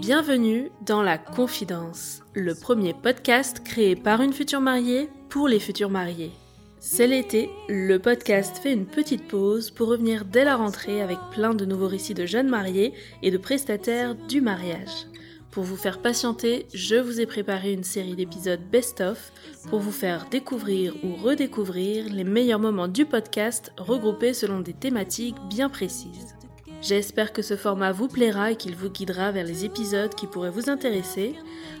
Bienvenue dans La Confidence, le premier podcast créé par une future mariée pour les futurs mariés. C'est l'été, le podcast fait une petite pause pour revenir dès la rentrée avec plein de nouveaux récits de jeunes mariés et de prestataires du mariage. Pour vous faire patienter, je vous ai préparé une série d'épisodes best-of pour vous faire découvrir ou redécouvrir les meilleurs moments du podcast regroupés selon des thématiques bien précises. J'espère que ce format vous plaira et qu'il vous guidera vers les épisodes qui pourraient vous intéresser.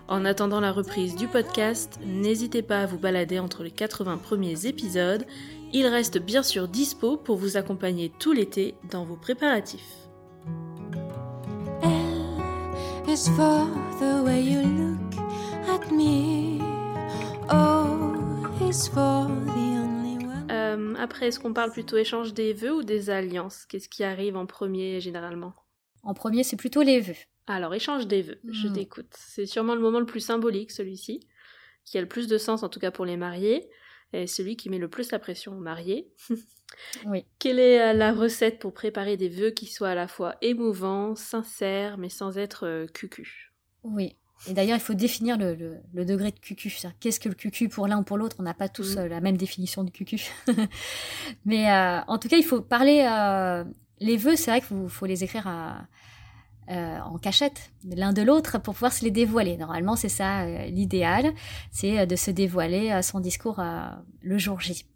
En attendant la reprise du podcast, n'hésitez pas à vous balader entre les 80 premiers épisodes. Il reste bien sûr dispo pour vous accompagner tout l'été dans vos préparatifs. Euh, après, est-ce qu'on parle plutôt échange des vœux ou des alliances? Qu'est-ce qui arrive en premier généralement? En premier, c'est plutôt les vœux. Alors, échange des vœux, je hmm. t'écoute. C'est sûrement le moment le plus symbolique, celui-ci, qui a le plus de sens en tout cas pour les mariés, et celui qui met le plus la pression aux mariés. oui. Quelle est euh, la recette pour préparer des vœux qui soient à la fois émouvants, sincères, mais sans être euh, cucu? Oui. Et d'ailleurs, il faut définir le, degré de cucu. Qu'est-ce que le cucu pour l'un ou pour l'autre? On n'a pas tous mm. euh, la même définition de cucu. Mais euh, en tout cas, il faut parler. Euh, les vœux, c'est vrai qu'il faut, les écrire en cachette, l'un de l'autre, pour pouvoir se les dévoiler. Normalement, c'est ça l'idéal, c'est de se dévoiler son discours le jour J.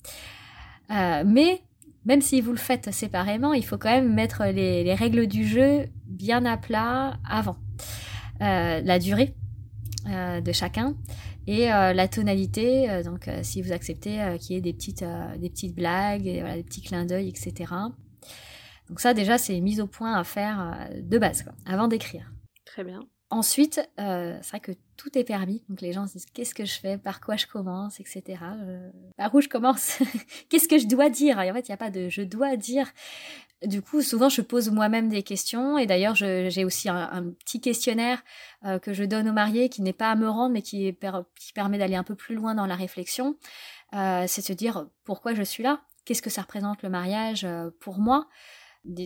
mais même si vous le faites séparément, il faut quand même mettre les règles du jeu bien à plat avant. Euh, la durée euh, de chacun et euh, la tonalité. donc, si vous acceptez qu'il y ait des petites, des petites blagues, et, des petits clins d'œil, etc. Donc ça, déjà, c'est mise au point à faire de base, avant d'écrire. Très bien. Ensuite, c'est vrai que tout est permis. Donc les gens se disent qu'est-ce que je fais, par quoi je commence, etc. par où je commence? Qu'est-ce que je dois dire? Et en fait, il n'y a pas de je dois dire. Du coup, souvent, je pose moi-même des questions. Et d'ailleurs, j'ai aussi un, petit questionnaire euh, que je donne aux mariés qui n'est pas à me rendre, mais qui, permet d'aller un peu plus loin dans la réflexion. Euh, c'est se dire pourquoi je suis là? Qu'est-ce que ça représente le mariage euh, pour moi?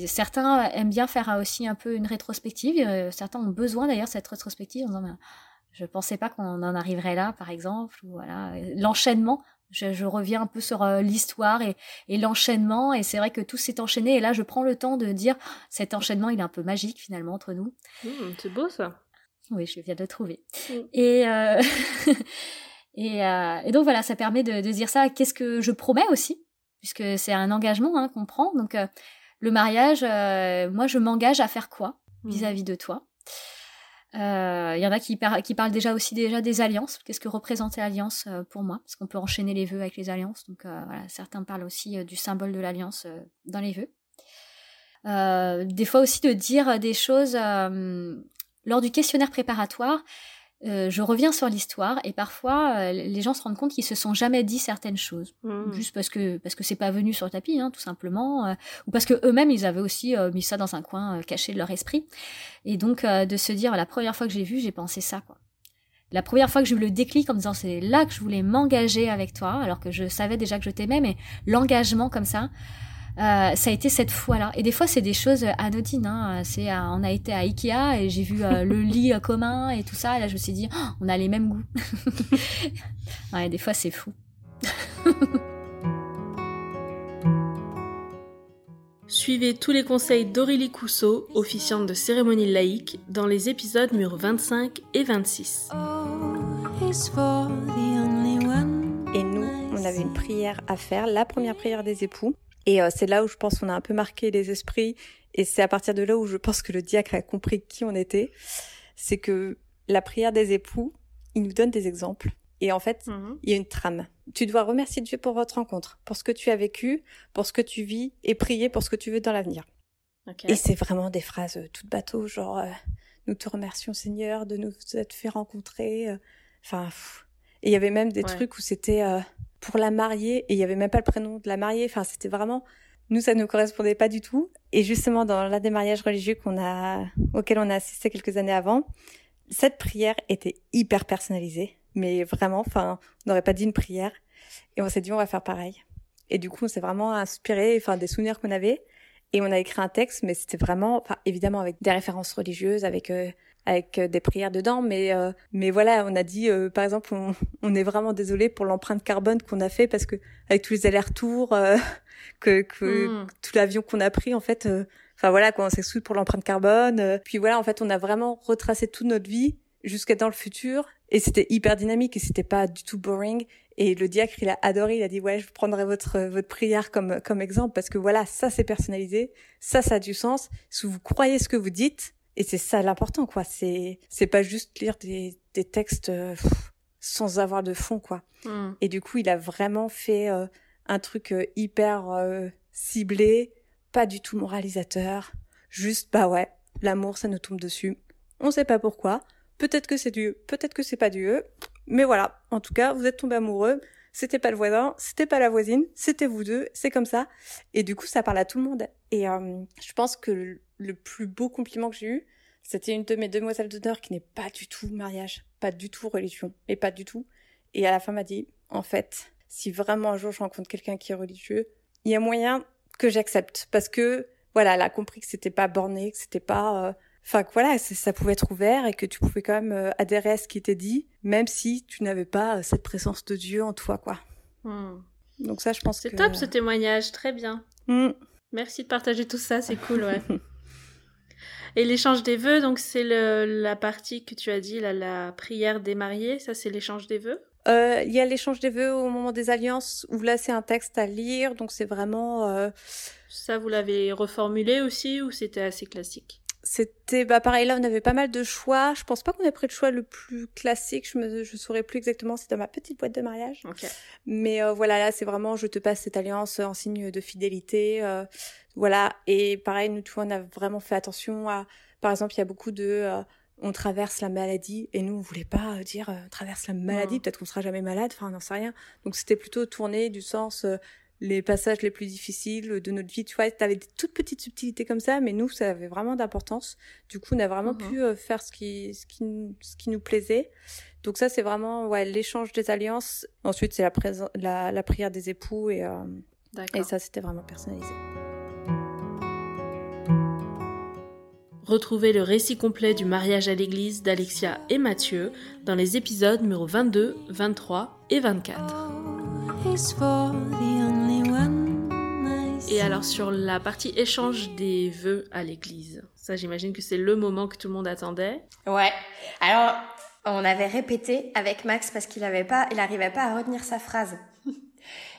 Certains aiment bien faire aussi un peu une rétrospective. certains ont besoin d'ailleurs cette rétrospective en disant je pensais pas qu'on en arriverait là, par exemple. Voilà, l'enchaînement je, reviens un peu sur euh, l'histoire et, l'enchaînement, et c'est vrai que tout s'est enchaîné. Et là, je prends le temps de dire cet enchaînement, il est un peu magique finalement entre nous. Mmh, c'est beau ça. Oui, je viens de le trouver. Mmh. Et, euh, euh, et, donc voilà, ça permet de, dire ça. Qu'est-ce que je promets aussi, puisque c'est un engagement hein, qu'on prend. Donc le mariage, moi, je m'engage à faire quoi mmh. vis-à-vis -vis de toi? Il euh, y en a qui, parlent déjà aussi déjà des alliances. Qu'est-ce que représente l'alliance euh, pour moi? Parce qu'on peut enchaîner les vœux avec les alliances. Donc euh, voilà, certains parlent aussi du symbole de l'alliance dans les vœux. des fois aussi de dire des choses lors du questionnaire préparatoire. Euh, je reviens sur l'histoire et parfois euh, les gens se rendent compte qu'ils se sont jamais dit certaines choses. Mmh. juste parce que parce que c'est pas venu sur le tapis hein, tout simplement euh, ou parce que eux-mêmes ils avaient aussi mis ça dans un coin caché de leur esprit. Et donc de se dire la première fois que j'ai vu j'ai pensé ça quoi. La première fois que j'ai eu le déclic en me disant c'est là que je voulais m'engager avec toi alors que je savais déjà que je t'aimais mais l'engagement comme ça euh, ça a été cette fois-là. Et des fois, c'est des choses anodines. Hein. C'est, euh, on a été à Ikea et j'ai vu euh, le lit commun et tout ça. Et là, je me suis dit, oh, on a les mêmes goûts. ouais, des fois, c'est fou. Suivez tous les conseils d'Aurélie Cousseau, officiante de cérémonie laïque, dans les épisodes numéro 25 et 26. Et nous, on avait une prière à faire, la première prière des époux. Et euh, c'est là où je pense qu'on a un peu marqué les esprits. Et c'est à partir de là où je pense que le diacre a compris qui on était. C'est que la prière des époux, il nous donne des exemples. Et en fait, mhm. il y a une trame. Tu dois remercier Dieu pour votre rencontre, pour ce que tu as vécu, pour ce que tu vis, et prier pour ce que tu veux dans l'avenir. Et c'est vraiment des phrases euh, toutes bateaux, genre euh, nous te remercions Seigneur de nous être fait rencontrer. Enfin, et il y avait même des trucs où c'était pour la mariée et il y avait même pas le prénom de la mariée. Enfin, c'était vraiment nous ça ne correspondait pas du tout. Et justement dans l'un des mariages religieux qu'on a auquel on a assisté quelques années avant, cette prière était hyper personnalisée, mais vraiment, enfin, on n'aurait pas dit une prière. Et on s'est dit on va faire pareil. Et du coup, on s'est vraiment inspiré, enfin, des souvenirs qu'on avait. Et on a écrit un texte, mais c'était vraiment, enfin, évidemment avec des références religieuses, avec euh, avec euh, des prières dedans, mais euh, mais voilà, on a dit, par exemple, on, on, est vraiment désolé pour l'empreinte carbone qu'on a fait parce que avec tous les allers-retours, que, que hmm. tout l'avion qu'on a pris, en fait, enfin voilà, quoi, on s'excuse pour l'empreinte carbone. puis voilà, en fait, on a vraiment retracé toute notre vie jusqu'à dans le futur, et c'était hyper dynamique et c'était pas du tout boring. Et le diacre, il a adoré. Il a dit ouais, je prendrai votre votre prière comme comme exemple parce que voilà, ça c'est personnalisé, ça ça a du sens. Si vous croyez ce que vous dites, et c'est ça l'important quoi. C'est c'est pas juste lire des des textes euh, sans avoir de fond quoi. Hmm. Et du coup, il a vraiment fait euh, un truc euh, hyper ciblé, pas du tout moralisateur. Juste bah ouais, l'amour ça nous tombe dessus. On sait pas pourquoi. Peut-être que c'est Dieu, peut-être que c'est pas Dieu. Mais voilà, en tout cas, vous êtes tombé amoureux. C'était pas le voisin, c'était pas la voisine, c'était vous deux, c'est comme ça. Et du coup, ça parle à tout le monde. Et euh, je pense que le, plus beau compliment que j'ai eu, c'était une de mes demoiselles d'honneur qui n'est pas du tout mariage, pas du tout religion, et pas du tout. Et à la fin m'a dit, en fait, si vraiment un jour je rencontre quelqu'un qui est religieux, il y a moyen que j'accepte parce que voilà, elle a compris que c'était pas borné, que c'était pas euh, Enfin voilà, ça pouvait être ouvert et que tu pouvais quand même euh, adhérer à ce qui était dit, même si tu n'avais pas euh, cette présence de Dieu en toi, quoi. Hmm. Donc ça, je pense que... C'est top ce témoignage, très bien. Hmm. Merci de partager tout ça, c'est cool, ouais. et l'échange des vœux, donc c'est la partie que tu as dit, là, la prière des mariés, ça c'est l'échange des vœux? Euh, il y a l'échange des vœux au moment des alliances où là c'est un texte à lire, donc c'est vraiment. Ça vous l'avez reformulé aussi ou c'était assez classique? C'était bah pareil là on avait pas mal de choix. Je pense pas qu'on ait pris le choix le plus classique. Je me je saurais plus exactement c'est dans ma petite boîte de mariage. Mais euh, voilà là c'est vraiment je te passe cette alliance en signe de fidélité euh, voilà. Et pareil nous tu on a vraiment fait attention à par exemple il y a beaucoup de euh, on traverse la maladie. Et nous on voulait pas dire on traverse la maladie. Peut-être qu'on sera jamais malade. Enfin on n'en sait rien. Donc c'était plutôt tourné du sens les passages les plus difficiles de notre vie. Tu vois, t'avais des toutes petites subtilités comme ça, mais nous, ça avait vraiment d'importance. Du coup, on a vraiment mhm. pu euh, faire ce qui, ce qui, ce qui nous plaisait. Donc ça, c'est vraiment ouais, l'échange des alliances. Ensuite, c'est la, la, la, prière des époux et, euh, et ça, c'était vraiment personnalisé. Retrouvez le récit complet du mariage à l'église d'Alexia et Mathieu dans les épisodes numéro 22, 23 et 24. Et alors sur la partie échange des vœux à l'église, ça j'imagine que c'est le moment que tout le monde attendait. Ouais. Alors on avait répété avec Max parce qu'il avait pas, il arrivait pas à retenir sa phrase.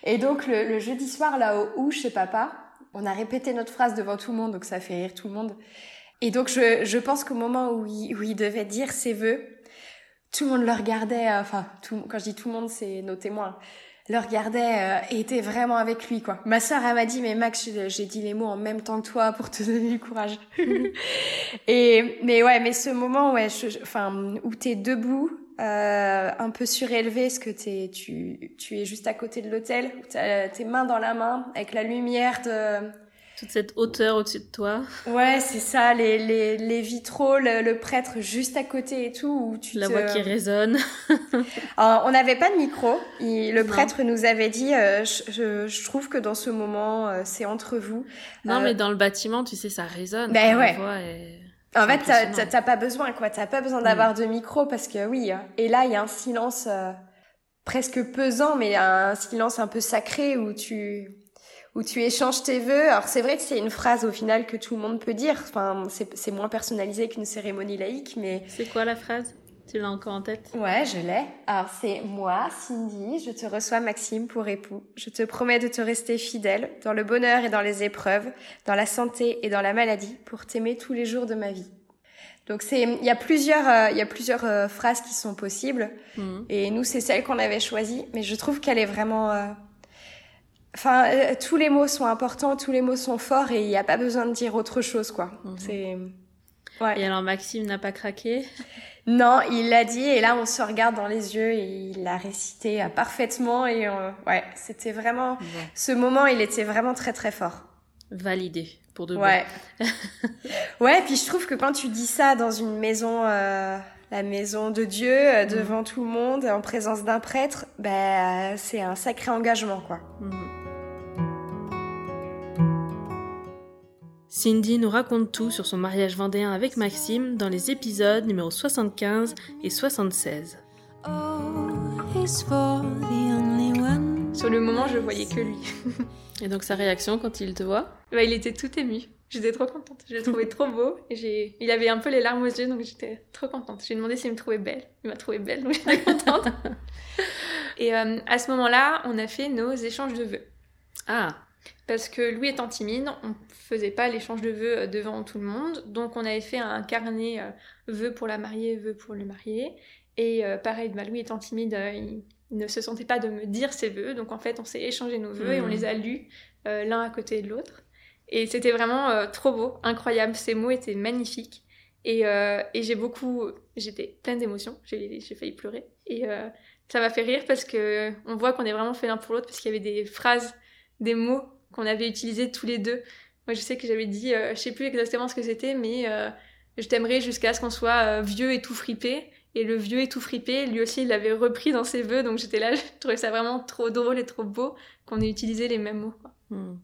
Et donc le, jeudi soir là au ou chez papa, on a répété notre phrase devant tout le monde, donc ça fait rire tout le monde. Et donc je, pense qu'au moment où il, où devait dire ses vœux, tout le monde le regardait, euh, enfin quand je dis tout le monde c'est nos témoins le regardait euh, et était vraiment avec lui quoi. Ma sœur elle m'a dit mais Max j'ai dit les mots en même temps que toi pour te donner du courage. et mais ouais mais ce moment ouais enfin où t'es debout euh, un peu surélevé parce que t'es tu tu es juste à côté de l'hôtel t'as tes mains dans la main avec la lumière de toute cette hauteur au-dessus de toi. Ouais, c'est ça, les, les, les vitraux, le, prêtre juste à côté et tout. Où tu La voix qui résonne. Alors, on n'avait pas de micro. le prêtre nous avait dit, euh, je, je, trouve que dans ce moment, euh, c'est entre vous. Non, euh, mais dans le bâtiment, tu sais, ça résonne. Ben ouais. En fait, t'as pas besoin, quoi. T'as pas besoin d'avoir de micro parce que oui. Hein. Et là, il y a un silence presque pesant, mais un silence un peu sacré où tu où tu échanges tes vœux. Alors c'est vrai que c'est une phrase au final que tout le monde peut dire. Enfin, c'est moins personnalisé qu'une cérémonie laïque, mais... C'est quoi la phrase? Tu l'as encore en tête? Ouais, je l'ai. Alors c'est moi, Cindy, je te reçois Maxime pour époux. Je te promets de te rester fidèle dans le bonheur et dans les épreuves, dans la santé et dans la maladie, pour t'aimer tous les jours de ma vie. Donc c'est, il y a plusieurs, euh, il y a plusieurs euh, phrases qui sont possibles. Mhm. Et nous c'est celle qu'on avait choisie, mais je trouve qu'elle est vraiment euh, Enfin, euh, tous les mots sont importants, tous les mots sont forts et il n'y a pas besoin de dire autre chose, quoi. Mhm. C'est. Ouais. Et alors Maxime n'a pas craqué? Non, il l'a dit et là on se regarde dans les yeux et il l'a récité euh, parfaitement et ouais, c'était vraiment ce moment, il était vraiment très très fort. Validé pour de bon. Ouais. ouais, puis je trouve que quand tu dis ça dans une maison euh, la maison de Dieu euh, mhm. devant tout le monde en présence d'un prêtre, ben c'est un sacré engagement quoi. Mhm. Cindy nous raconte tout sur son mariage vendéen avec Maxime dans les épisodes numéro 75 et 76. Sur le moment, je voyais que lui. et donc sa réaction quand il te voit? Bah, Il était tout ému. J'étais trop contente. Je l'ai trouvé trop beau. Et il avait un peu les larmes aux yeux, donc j'étais trop contente. J'ai demandé s'il me trouvait belle. Il m'a trouvée belle, donc j'étais contente. et euh, à ce moment-là, on a fait nos échanges de vœux. Ah parce que Louis étant timide, on faisait pas l'échange de vœux euh, devant tout le monde. Donc on avait fait un carnet euh, vœux pour la mariée, vœux pour le marié. Et euh, pareil, bah, Louis étant timide, il ne se sentait pas de me dire ses vœux. Donc en fait, on s'est échangé nos vœux et on mmh. les a lus l'un à côté de l'autre. Et c'était vraiment trop beau, incroyable. Ces mots étaient magnifiques. Et, et j'ai beaucoup, j'étais pleine d'émotions. J'ai failli pleurer. Et ça m'a fait rire parce que on voit qu'on est vraiment fait l'un pour l'autre parce qu'il y avait des phrases, des mots qu'on avait utilisé tous les deux. Moi, je sais que j'avais dit, euh, je sais plus exactement ce que c'était, mais euh, je t'aimerais jusqu'à ce qu'on soit euh, vieux et tout fripé. Et le vieux et tout fripé, lui aussi, il l'avait repris dans ses vœux. Donc j'étais là, je trouvais ça vraiment trop drôle et trop beau qu'on ait utilisé les mêmes mots. Hmm.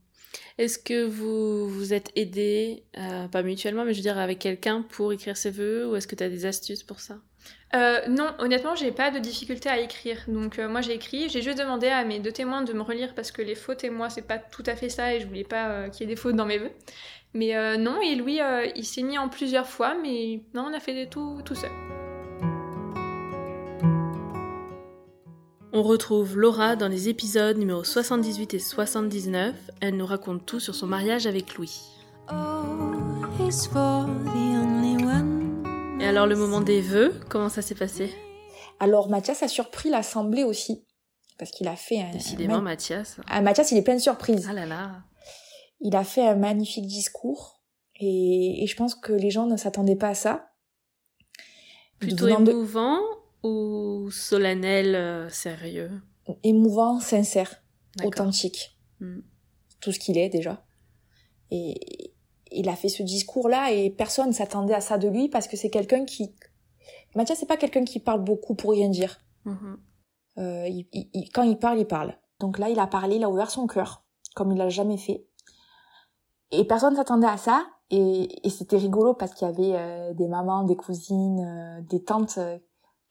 Est-ce que vous vous êtes aidé, pas mutuellement, mais je veux dire avec quelqu'un pour écrire ses vœux, ou est-ce que tu as des astuces pour ça? Euh, non, honnêtement, j'ai pas de difficulté à écrire. Donc euh, moi j'ai écrit, j'ai juste demandé à mes deux témoins de me relire parce que les fautes et moi c'est pas tout à fait ça et je voulais pas euh, qu'il y ait des fautes dans mes vœux. Mais non, et Louis il s'est mis en plusieurs fois, mais non, on a fait tout tout seul. On retrouve Laura dans les épisodes numéro 78 et 79. Elle nous raconte tout sur son mariage avec Louis. Oh, et alors le moment des vœux, comment ça s'est passé? Alors Mathias a surpris l'assemblée aussi. Parce qu'il a fait un... Décidément Mathias. Ah, Mathias, il est plein de surprises. Ah là là. Il a fait un magnifique discours. Et, je pense que les gens ne s'attendaient pas à ça. Plutôt émouvant ou solennel, euh, sérieux? Émouvant, sincère, authentique. Hmm. Tout ce qu'il est déjà. Et, il a fait ce discours-là et personne s'attendait à ça de lui parce que c'est quelqu'un qui... Mathias, c'est pas quelqu'un qui parle beaucoup pour rien dire. Mm-hmm. Euh, il, quand il parle, il parle. Donc là, il a parlé, il a ouvert son cœur, comme il l'a jamais fait. Et personne s'attendait à ça. Et, c'était rigolo parce qu'il y avait euh, des mamans, des cousines, euh, des tantes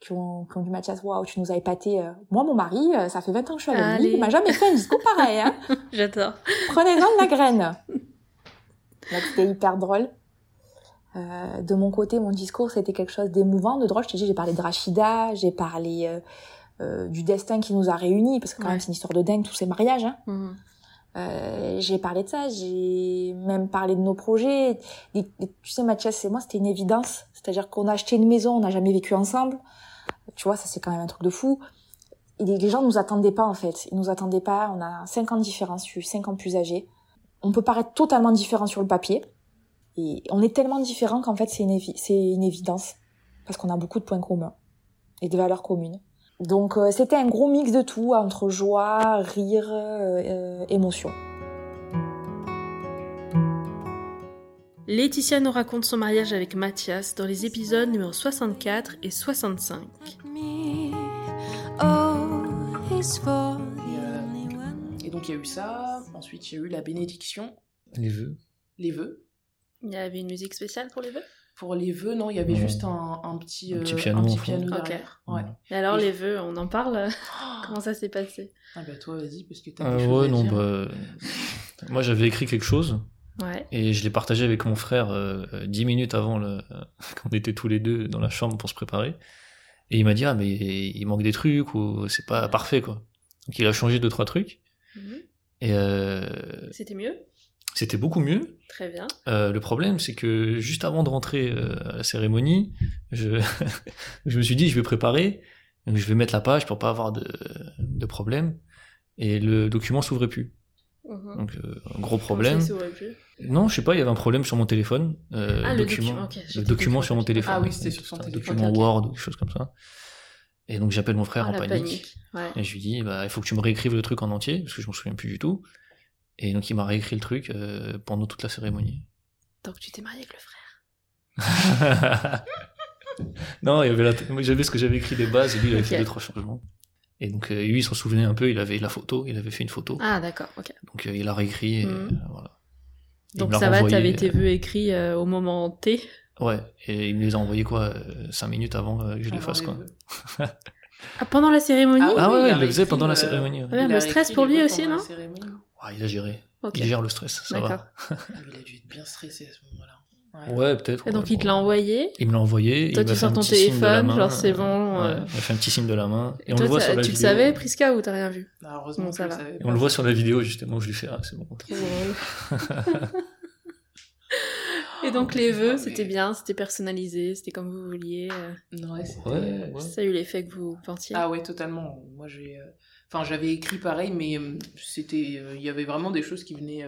qui ont, qui ont dit Mathias, waouh, tu nous as épaté. Moi, mon mari, ça fait 20 ans que je suis avec lui, il m'a jamais fait un discours pareil. Hein. J'adore. Prenez-en de la graine. c'était hyper drôle. Euh, de mon côté, mon discours, c'était quelque chose d'émouvant, de drôle. Je te dis, j'ai parlé de Rachida, j'ai parlé euh, euh, du destin qui nous a réunis, parce que quand même, c'est une histoire de dingue, tous ces mariages. Hein. Mhm. J'ai parlé de ça, j'ai même parlé de nos projets. tu sais, Mathias et moi, c'était une évidence. C'est-à-dire qu'on a acheté une maison, on n'a jamais vécu ensemble. Tu vois, ça c'est quand même un truc de fou. Et les gens nous attendaient pas, en fait. Ils nous attendaient pas. On a 5 ans de différence, je suis 5 ans plus âgée on peut paraître totalement différent sur le papier. Et on est tellement différent qu'en fait, c'est une, une évidence. Parce qu'on a beaucoup de points communs. Et de valeurs communes. Donc, euh, c'était un gros mix de tout, entre joie, rire, euh, émotion. Laetitia nous raconte son mariage avec Mathias dans les épisodes numéro 64 et 65. Donc il y a eu ça. Ensuite, il y a eu la bénédiction. Les vœux. Les vœux. Il y avait une musique spéciale pour les vœux? Pour les vœux, non, il y avait juste un, petit, un petit piano, un petit piano derrière. Ouais. Et alors, les vœux, on en parle? Comment ça s'est passé? Ah bah toi, vas-y, parce que t'as euh, des Ouais, à non, dire. bah... Moi, j'avais écrit quelque chose. Ouais. Et je l'ai partagé avec mon frère euh, dix minutes avant le... qu'on était tous les deux dans la chambre pour se préparer. Et il m'a dit, ah, mais il manque des trucs, ou c'est pas parfait, quoi. Donc il a changé deux, trois trucs. Mhm. Et euh, c'était mieux? C'était beaucoup mieux. Très bien. Euh, le problème, c'est que juste avant de rentrer euh, à la cérémonie, je, je me suis dit, je vais préparer, donc je vais mettre la page pour pas avoir de, de problème. Et le document s'ouvrait plus. Uh-huh. Donc, un gros problème. s'ouvrait plus? Non, je sais pas, il y avait un problème sur mon téléphone. ah, le document, le document sur mon téléphone. Ah oui, c'était sur son téléphone. document Word ou quelque chose comme ça. Et donc j'appelle mon frère ah, en panique. Et je lui dis, bah, il faut que tu me réécrives le truc en entier, parce que je m'en souviens plus du tout. Et donc il m'a réécrit le truc euh, pendant toute la cérémonie. Donc tu t'es marié avec le frère Non, il y avait la... j'avais ce que j'avais écrit des bases, et lui il avait fait deux, trois changements. Et donc euh, lui il s'en souvenait un peu, il avait la photo, il avait fait une photo. Ah d'accord, ok. Donc euh, il a réécrit, et, mhm. voilà. Il Donc ça va, t'avais tes vœux écrits au moment T. Ouais, et il me les a envoyés quoi, 5 minutes avant que je les fasse quoi. Ah, pendant la cérémonie Ah Ah oui, ouais, il il le faisait pendant la euh, cérémonie. ouais. Le stress pour lui aussi, non. Ah, il a géré. Il gère le stress, ça va. Ah, Il a dû être bien stressé à ce moment-là. Ouais, peut-être. Et donc ouais, il te l'a envoyé. Il me l'a envoyé. Toi, il tu sors ton petit signe de la téléphone, main, genre, c'est euh, bon, ouais, euh. il m'a fait un petit signe de la main. Et, Et on toi, le voit sur la tu le vidéo. savais, Priska, ou t'as rien vu Ah, heureusement Bon, ça va. le Et on le voit sur la vidéo justement où je lui fais ah c'est bon. Et donc les vœux, mais- c'était bien, c'était personnalisé, c'était comme vous vouliez. euh, Non, ouais, Ouais, ouais. Ça a eu l'effet que vous pensiez. Ah ouais, totalement. Moi, j'ai, euh, enfin, j'avais écrit pareil, mais euh, c'était, il y avait vraiment des choses qui venaient,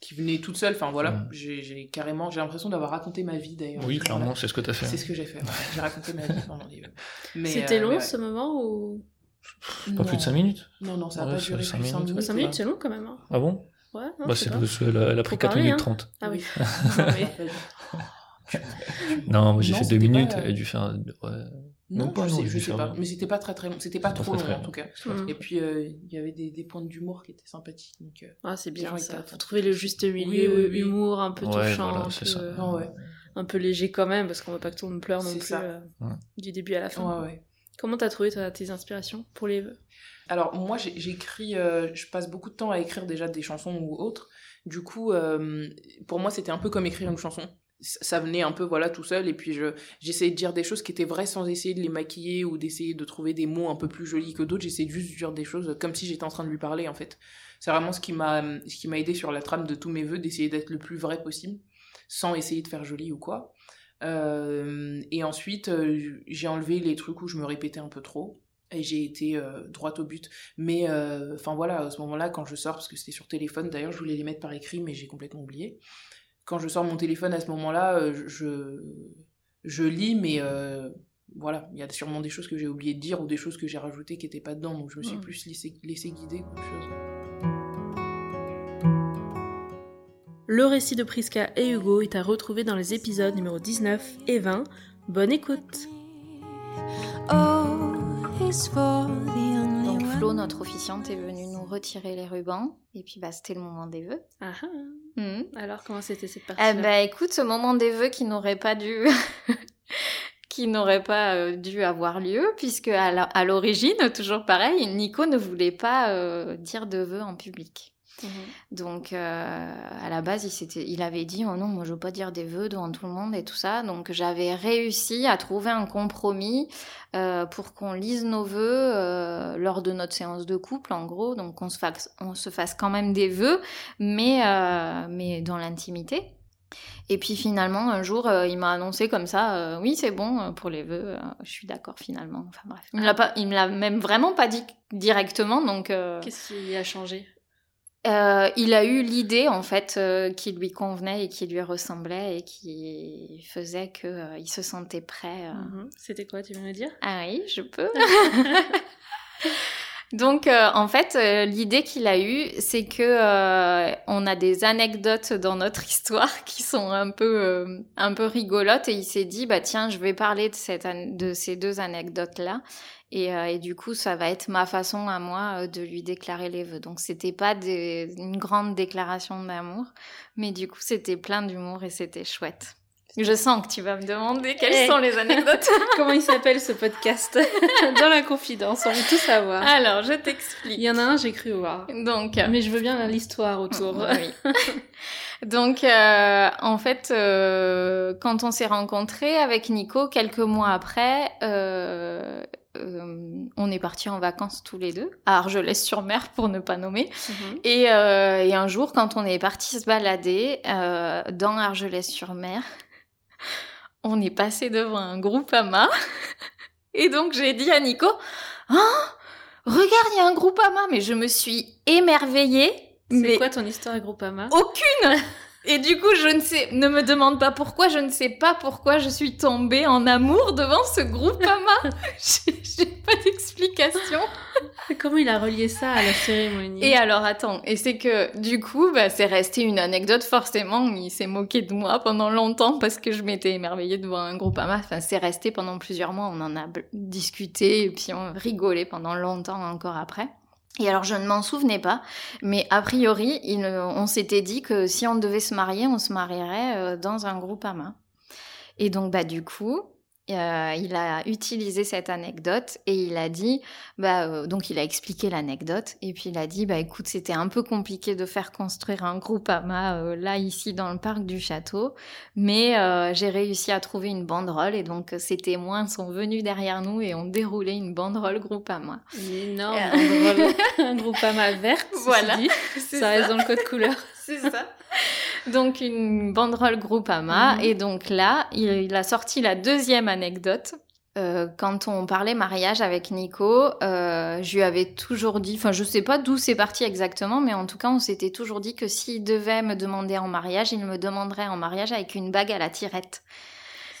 qui venaient toutes seules. Enfin voilà, Mm. j'ai, carrément, j'ai l'impression d'avoir raconté ma vie d'ailleurs. Oui, Voilà. clairement, c'est ce que t'as fait. C'est ce que j'ai fait. ouais. J'ai raconté ma vie pendant les. Mais, C'était euh, long mais ce moment ou? Pas plus de 5 minutes. Non, non, ça a Ouais, pas duré cinq plus de 5 minutes. minutes. 5 minutes, c'est long quand même. hein. Ah bon? Ouais, non, Bah c'est parce qu'elle a, elle a pris Faut 4 parler, minutes hein. 30. Ah oui. Non, moi j'ai fait 2 c'était minutes, pas, elle a dû faire ouais. Non, pas, je non, sais, je pas. Mais c'était pas très très long. C'était pas trop long en tout cas. Mm. Et puis euh, il y avait des, des points d'humour qui étaient sympathiques. Donc, euh, Ah, c'est bien ça. étaient Faut trouver le juste milieu, Oui, oui, oui. humour un peu Ouais, touchant, voilà, un, c'est peu, ça. euh, non, ouais. un peu léger quand même, parce qu'on veut pas que tout le monde pleure non C'est plus ça. euh, Ouais. du début à la fin. Ouais, ouais. Comment t'as trouvé toi, tes inspirations pour les vœux? Alors moi j'écris, euh, je passe beaucoup de temps à écrire déjà des chansons ou autres. Du coup, euh, pour moi c'était un peu comme écrire une chanson. Ça venait un peu voilà tout seul et puis je j'essayais de dire des choses qui étaient vraies sans essayer de les maquiller ou d'essayer de trouver des mots un peu plus jolis que d'autres. J'essayais juste de dire des choses comme si j'étais en train de lui parler en fait. C'est vraiment ce qui m'a ce qui m'a aidé sur la trame de tous mes vœux d'essayer d'être le plus vrai possible sans essayer de faire joli ou quoi. Euh, et ensuite j'ai enlevé les trucs où je me répétais un peu trop et j'ai été euh, droite au but. Mais euh, enfin voilà, à ce moment-là, quand je sors, parce que c'était sur téléphone, d'ailleurs je voulais les mettre par écrit, mais j'ai complètement oublié. Quand je sors mon téléphone à ce moment-là, euh, je, je lis, mais euh, voilà, il y a sûrement des choses que j'ai oublié de dire ou des choses que j'ai rajoutées qui n'étaient pas dedans, donc je me suis Mm. plus laissé, laissé guider qu'autre chose. Le récit de Priska et Hugo est à retrouver dans les épisodes numéro 19 et 20. Bonne écoute Donc Flo, notre officiante, est venue nous retirer les rubans. Et puis bah, c'était le moment des vœux. Ah ah. Alors comment c'était cette partie Eh ben écoute, ce moment des vœux qui n'aurait pas dû... qui n'aurait pas euh, dû avoir lieu, puisque à l'origine, toujours pareil, Nico ne voulait pas euh, dire de vœux en public. Mhm. Donc, euh, à la base, il, il avait dit Oh non, moi je veux pas dire des vœux devant tout le monde et tout ça. Donc, j'avais réussi à trouver un compromis euh, pour qu'on lise nos vœux euh, lors de notre séance de couple, en gros. Donc, qu'on se fasse, on se fasse quand même des vœux, mais, mais dans l'intimité. Et puis finalement, un jour, il m'a annoncé comme ça, oui, c'est bon pour les vœux, je suis d'accord finalement. Enfin bref, il me l'a me l'a même vraiment pas dit directement, donc. Qu'est-ce qui a changé? Euh, il a eu l'idée en fait euh, qui lui convenait et qui lui ressemblait et qui faisait que euh, il se sentait prêt. Mhm. C'était quoi, tu veux me dire? Ah oui, je peux. Donc euh, en fait, euh, l'idée qu'il a eue, c'est que euh, on a des anecdotes dans notre histoire qui sont un peu euh, un peu rigolotes et il s'est dit bah tiens, je vais parler de cette de ces deux anecdotes là et, euh, et du coup ça va être ma façon à moi euh, de lui déclarer les vœux. Donc c'était pas des- une grande déclaration d'amour, mais du coup c'était plein d'humour et c'était chouette. Je sens que tu vas me demander quelles Eh. sont les anecdotes. Comment il s'appelle ce podcast Dans la confidence, on veut tout savoir. Alors, je Il t'explique. y en a un, j'ai cru voir. Donc, Mais je veux bien l'histoire autour. Oui. Donc, euh, en fait, euh, quand on s'est rencontrés avec Nico, quelques mois après, euh, euh, on est partis en vacances tous les deux, à Argelès-sur-Mer pour ne pas nommer. Mhm. Et, euh, et un jour, quand on est parti se balader euh, dans Argelès-sur-Mer, on est passé devant un groupe AMA. Et donc, j'ai dit à Nico, ah, regarde, il y a un groupe AMA. Mais je me suis émerveillée. C'est Mais quoi ton histoire à Groupama aucune Et du coup, je ne sais, ne me demande pas pourquoi, je ne sais pas pourquoi je suis tombée en amour devant ce groupe AMA. J'ai pas d'explication. Comment il a relié ça à la cérémonie? Et alors, attends, et c'est que du coup, bah, c'est resté une anecdote, forcément, il s'est moqué de moi pendant longtemps parce que je m'étais émerveillée devant un groupe AMA. Enfin, c'est resté pendant plusieurs mois, on en a discuté et puis on rigolait pendant longtemps encore après. Et alors je ne m'en souvenais pas, mais a priori, on s'était dit que si on devait se marier, on se marierait euh, dans un groupe AMA. Et donc bah du coup, euh, il a utilisé cette anecdote et il a dit, bah, euh, donc il a expliqué l'anecdote et puis il a dit, bah écoute, c'était un peu compliqué de faire construire un groupe AMA euh, là ici dans le parc du château, mais j'ai réussi à trouver une banderole et donc ces témoins sont venus derrière nous et ont déroulé une banderole groupe AMA. Une énorme banderole, un groupe AMA verte, voilà, dit. ça reste dans le code couleur. C'est ça. donc une banderole Groupama. Mhm. Et donc là, il, a sorti la deuxième anecdote. Euh, quand on parlait mariage avec Nico, euh, je lui avais toujours dit, enfin je sais pas d'où c'est parti exactement, mais en tout cas on s'était toujours dit que s'il devait me demander en mariage, il me demanderait en mariage avec une bague à la tirette.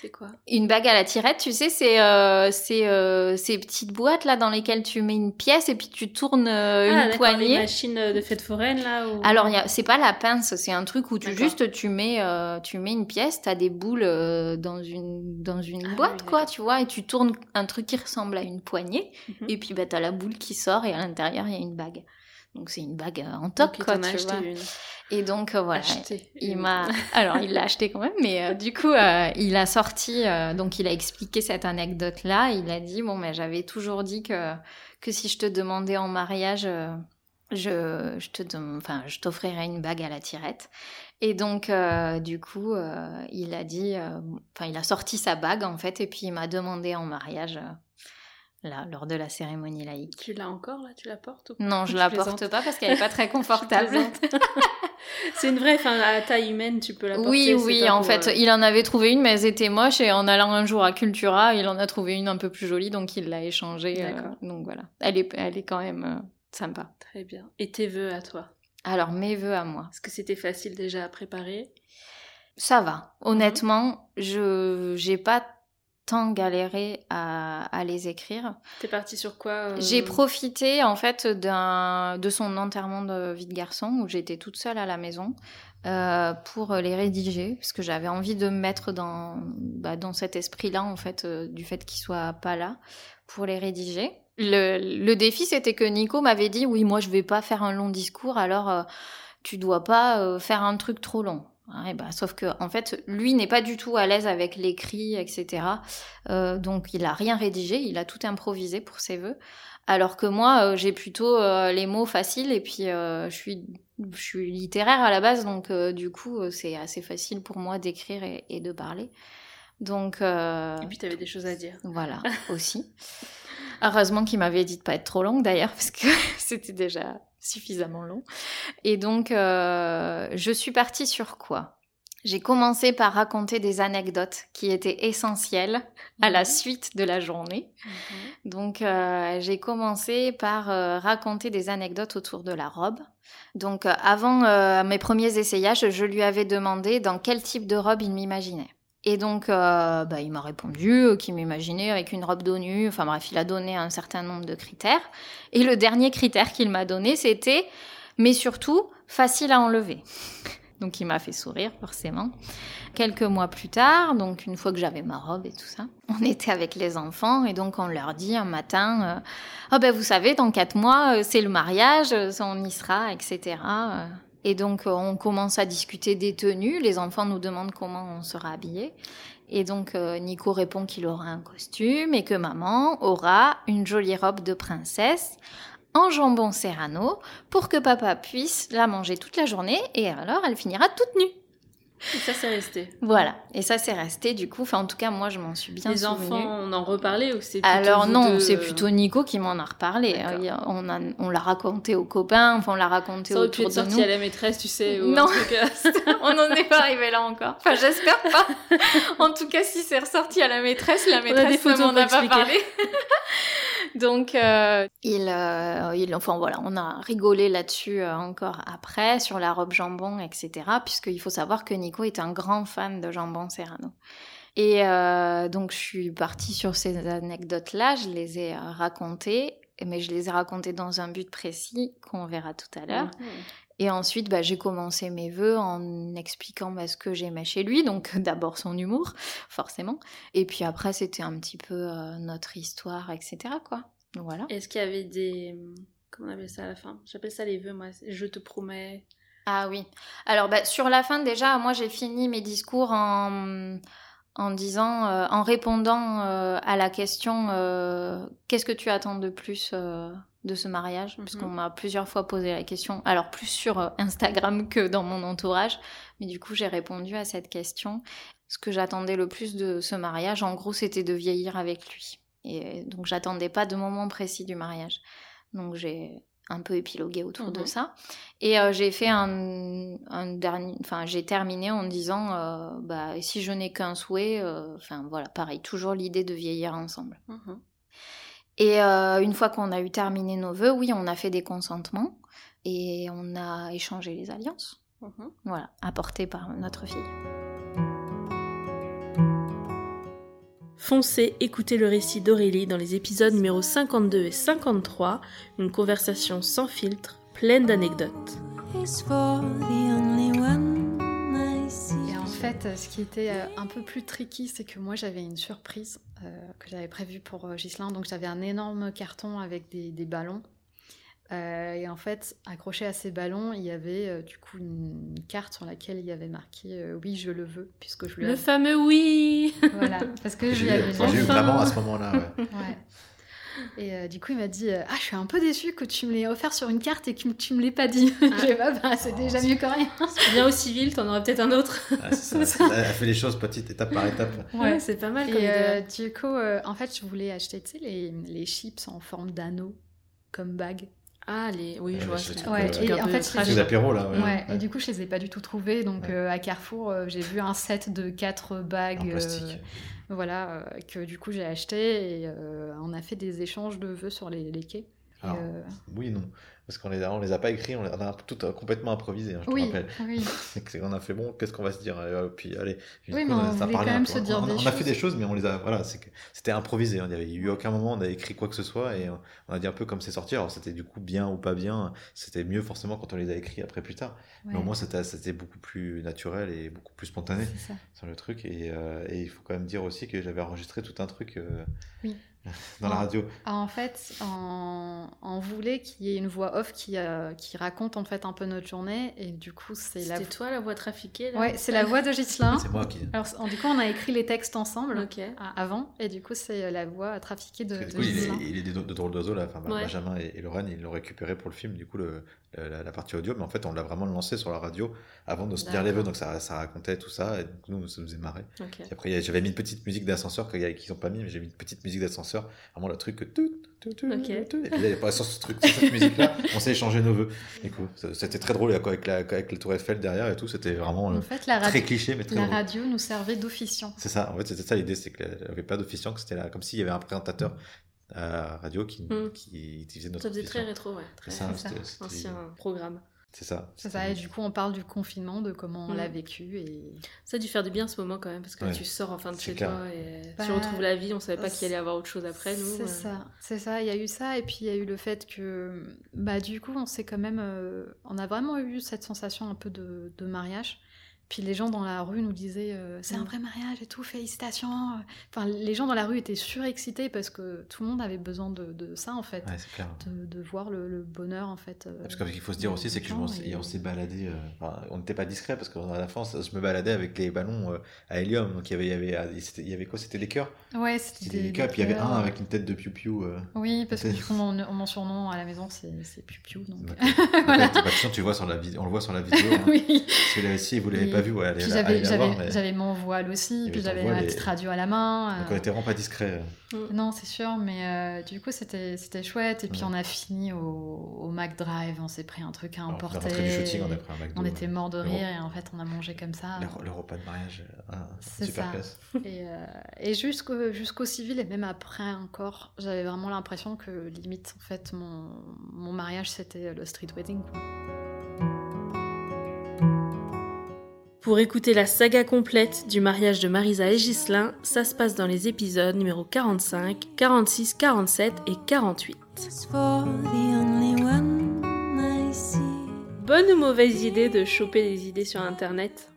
C'est quoi Une bague à la tirette, tu sais, c'est euh, c'est euh, ces petites boîtes là dans lesquelles tu mets une pièce et puis tu tournes euh, ah, une poignée. Les machines de fête foraine là. Alors c'est pas la pince, c'est un truc où tu juste tu mets euh, tu mets une pièce, t'as des boules euh, dans une dans une ah boîte quoi, tu vois, et tu tournes un truc qui ressemble à une poignée mhm. et puis bah t'as la boule qui sort et à l'intérieur il y a une bague. Donc c'est une bague en toc quoi, tu vois. Une. Et donc euh, voilà, il m'a alors il l'a acheté quand même mais euh, du coup euh, il a sorti donc il a expliqué cette anecdote là, il a dit bon mais j'avais toujours dit que que si je te demandais en mariage je, je te enfin je t'offrirais une bague à la tirette et donc du coup il a dit enfin il a sorti sa bague en fait et puis il m'a demandé en mariage là, lors de la cérémonie laïque. Tu l'as encore là? Tu la portes Non, je la porte pas parce qu'elle est pas très confortable. c'est une vraie, enfin à taille humaine, tu peux la porter. Oui, oui, en fait, euh, il en avait trouvé une, mais elles étaient moches et en allant un jour à Cultura, il en a trouvé une un peu plus jolie, donc il l'a échangée. Euh, donc voilà, elle est, elle est quand même euh, sympa. Très bien. Et tes vœux à toi? Alors mes vœux à moi. Est-ce que c'était facile déjà à préparer? Ça va. Honnêtement, je j'ai pas galéré à, à les écrire. T'es partie sur quoi euh J'ai profité en fait d'un de son enterrement de vie de garçon où j'étais toute seule à la maison euh, pour les rédiger parce que j'avais envie de me mettre dans bah, dans cet esprit-là en fait euh, du fait qu'il soit pas là pour les rédiger. Le, le défi c'était que Nico m'avait dit oui moi je vais pas faire un long discours alors tu dois pas faire un truc trop long. Ouais, bah, sauf que en fait, lui n'est pas du tout à l'aise avec l'écrit, etc. Euh, donc il a rien rédigé, il a tout improvisé pour ses vœux. Alors que moi, euh, j'ai plutôt euh, les mots faciles et puis je suis je suis littéraire à la base, donc du coup c'est assez facile pour moi d'écrire et, et, de parler. Donc et puis tu avais des choses à dire. Voilà aussi. Heureusement qu'il m'avait dit de pas être trop longue d'ailleurs parce que c'était déjà suffisamment long. Et donc, euh, je suis partie sur quoi? J'ai commencé par raconter des anecdotes qui étaient essentielles à la mhm. suite de la journée. Donc, euh, j'ai commencé par euh, raconter des anecdotes autour de la robe. Donc, avant mes premiers essayages, je lui avais demandé dans quel type de robe il m'imaginait. Et donc, euh, bah, il m'a répondu euh, qu'il m'imaginait avec une robe nue. Enfin bref, il a donné un certain nombre de critères. Et le dernier critère qu'il m'a donné, c'était, mais surtout, facile à enlever. Donc il m'a fait sourire, forcément. Quelques mois plus tard, donc une fois que j'avais ma robe et tout ça, on était avec les enfants et donc on leur dit un matin, euh, oh ben vous savez, dans quatre mois, euh, c'est le mariage, on y sera, etc. Et donc, euh, on commence à discuter des tenues. Les enfants nous demandent comment on sera habillé. Et donc, euh, Nico répond qu'il aura un costume et que maman aura une jolie robe de princesse en jambon serrano pour que papa puisse la manger toute la journée et alors elle finira toute nue. Et ça, c'est resté. Voilà. Et ça, c'est resté, du coup. Enfin, en tout cas, moi, je m'en suis bien Les enfants, on en reparlait ou c'est Alors, non, c'est plutôt Nico qui m'en a reparlé. On, a, on l'a raconté aux copains, enfin, on l'a raconté ça autour pu être sorti à la maîtresse, tu sais. non. on n'en est pas arrivé là encore. Enfin, j'espère pas. en tout cas, si c'est ressorti à la maîtresse, la maîtresse ne m'en a pas parlé. Donc, euh, il, euh, il, enfin voilà, on a rigolé là-dessus euh, encore après, sur la robe jambon, etc. Puisqu'il faut savoir que Nico est un grand fan de jambon serrano. Et donc, je suis partie sur ces anecdotes-là, je les ai racontées, mais je les ai racontées dans un but précis qu'on verra tout à l'heure. Mhm. Et ensuite, bah, j'ai commencé mes vœux en expliquant bah, ce que j'aimais chez lui. Donc d'abord son humour, forcément. Et puis après, c'était un petit peu euh, notre histoire, etc. Quoi. Voilà. Est-ce qu'il y avait des, comment on appelle ça à la fin? J'appelle ça les vœux, moi. Je te promets. Ah oui. Alors bah, sur la fin déjà, moi j'ai fini mes discours en en disant, euh, en répondant euh, à la question euh, qu'est-ce que tu attends de plus de ce mariage Parce qu'on m'a plusieurs fois posé la question, alors plus sur Instagram que dans mon entourage, mais du coup j'ai répondu à cette question. Ce que j'attendais le plus de ce mariage, en gros, c'était de vieillir avec lui. Et donc j'attendais pas de moment précis du mariage. Donc j'ai un peu épilogué autour de mhm. ça. Et euh, j'ai fait un, dernier, enfin j'ai terminé en disant, euh, bah si je n'ai qu'un souhait, euh, enfin voilà, pareil, toujours l'idée de vieillir ensemble. Mhm. Et une fois qu'on a eu terminé nos vœux, oui, on a fait des consentements et on a échangé les alliances. Mhm. Voilà, apportées par notre fille. Foncez écoutez le récit d'Aurélie dans les épisodes numéros 52 et 53, une conversation sans filtre, pleine d'anecdotes. En fait, ce qui était euh, un peu plus tricky, c'est que moi j'avais une surprise euh, que j'avais prévue pour euh, Ghislain. Donc j'avais un énorme carton avec des ballons euh, et en fait, accroché à ces ballons, il y avait euh, du coup une carte sur laquelle il y avait marqué euh, oui, je le veux, puisque je lui Le fameux oui Voilà, parce que je lui avais J'ai eu vraiment à ce moment-là, ouais. ouais. Et du coup, il m'a dit Ah, je suis un peu déçue que tu me l'aies offert sur une carte et que tu me l'aies pas dit. Ah. je pas, bah, c'est déjà mieux que rien. Bien au civil, t'en aurais peut-être un autre. Ah, ça. Elle fait les choses petite étape par étape. Ouais, c'est pas mal comme et, Du coup, en fait, je voulais acheter les, les chips en forme d'anneau comme bague. Ah, les... oui, je vois. Ouais, et en fait, les apéros là. Ouais. Et du coup, je les ai pas du tout trouvés. Donc, euh, à Carrefour, euh, j'ai vu un set de quatre bagues. En plastique. Euh, voilà, que du coup, j'ai acheté et on a fait des échanges de vœux sur les, les quais. Alors, oui, non. Parce qu'on les, a, on les a pas écrits, on, a tout complètement improvisé, hein, je oui, te rappelle. Oui. on a fait bon, qu'est-ce qu'on va se dire Puis allez, oui, mais on, on, quand même se dire on, des on, a fait des choses, mais on les a. Voilà, c'était improvisé. Hein, il n'y avait eu aucun moment on a écrit quoi que ce soit et on a dit un peu comme c'est sorti. Alors c'était du coup bien ou pas bien. C'était mieux forcément quand on les a écrits après plus tard. Mais au moins c'était beaucoup plus naturel et beaucoup plus spontané sur le truc. Et, euh, et, il faut quand même dire aussi que j'avais enregistré tout un truc. Euh, oui dans la radio. En fait, on, voulait qu'il y ait une voix off qui, euh, qui raconte en fait un peu notre journée. Et du coup c'est la. C'était toi la voix trafiquée Ouais, c'est la voix de Ghislain. c'est moi qui. Alors du coup on a écrit les textes ensemble avant. Et du coup c'est euh, la voix trafiquée de, de Ghislain. Il est, il est de, drôles d'oiseaux là, enfin, Benjamin et, et Lorraine ils l'ont récupéré pour le film du coup le, la, partie audio, mais en fait on l'a vraiment lancé sur la radio avant de se dire les vœux, donc ça, ça racontait tout ça. Et nous ça nous faisait marrer. Et après j'avais mis une petite musique d'ascenseur qu'ils n'ont pas mis, mais j'ai mis une petite musique d'ascenseur, vraiment le truc que tout et puis là, pas sur ce truc, cette musique-là, on s'est échangé nos vœux. Du coup, c'était très drôle avec, la, avec le Tour Eiffel derrière et tout. C'était vraiment en fait, la très cliché, mais très La radio nous servait d'officiant. C'est ça, en fait, c'était ça l'idée, c'est qu'il n'y avait pas d'officiant, que c'était comme s'il y avait un présentateur à radio qui, mm. qui utilisait notre Ça faisait très rétro, ouais. Très ça, ancien programme. C'est ça. C'est ça, et du coup, on parle du confinement, de comment on l'a mm. vécu. Et... Ça a dû faire du bien ce moment quand même, parce que tu sors enfin de chez toi et tu bah, retrouves la vie. On savait pas qu'il allait y avoir autre chose après, nous. C'est ça, c'est ça. Il y a eu ça, et puis il y a eu le fait que, bah, du coup, on s'est quand même. Euh, on a vraiment eu cette sensation un peu de, de mariage. Puis les gens dans la rue nous disaient euh, c'est un mm. vrai mariage et tout, félicitations. Enfin, les gens dans la rue étaient surexcités parce que tout le monde avait besoin de, de ça en fait, de, de, voir le, bonheur en fait. Euh, parce qu'il faut se dire aussi, c'est qu'on s'est baladé, euh, on n'était pas discret parce qu'à la fin, je me baladais avec les ballons à hélium, donc il y avait, il y avait, il y avait quoi? C'était des cœurs? Ouais, c'était des, cœurs. Puis il y avait un avec une tête de piou piou. Oui, parce que du coup, mon, mon, surnom à la maison c'est piou piou. Donc... voilà. tu vois sur la on le voit sur la vidéo. Hein. oui. Parce que là aussi, vous l'avez pas vu, ouais, j'avais mon voile aussi, puis j'avais ma petite radio à la main. Donc on était vraiment pas discret. Mm. Non, c'est sûr, mais euh, du coup c'était chouette. Et puis on a fini au, au McDrive, on s'est pris un truc à emporter. on, du shooting, on, a pris un on était mort de rire et en fait on a mangé comme ça. Le, repas de mariage, euh, super ça. classe. Et, euh, et jusqu'au jusqu'au civil et même après encore, j'avais vraiment l'impression que limite en fait mon, mon mariage c'était le street wedding. Quoi. Pour écouter la saga complète du mariage de Marisa et Ghislain, ça se passe dans les épisodes numéro 45, 46, 47 et 48. Bonne ou mauvaise idée de choper des idées sur internet?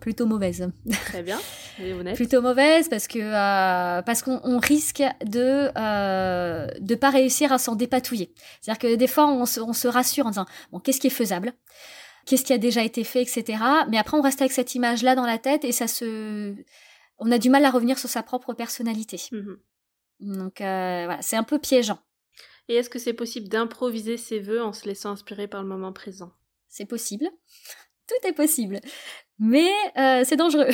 Plutôt mauvaise. Très bien. plutôt mauvaise parce que euh, parce qu'on risque de euh, de pas réussir à s'en dépatouiller. C'est-à-dire que des fois on se, on se rassure en disant bon qu'est-ce qui est faisable, qu'est-ce qui a déjà été fait, etc. Mais après on reste avec cette image là dans la tête et ça se on a du mal à revenir sur sa propre personnalité. Mmh Donc euh, voilà, c'est un peu piégeant. Et est-ce que c'est possible d'improviser ses vœux en se laissant inspirer par le moment présent? C'est possible. Tout est possible. Mais euh, c'est dangereux.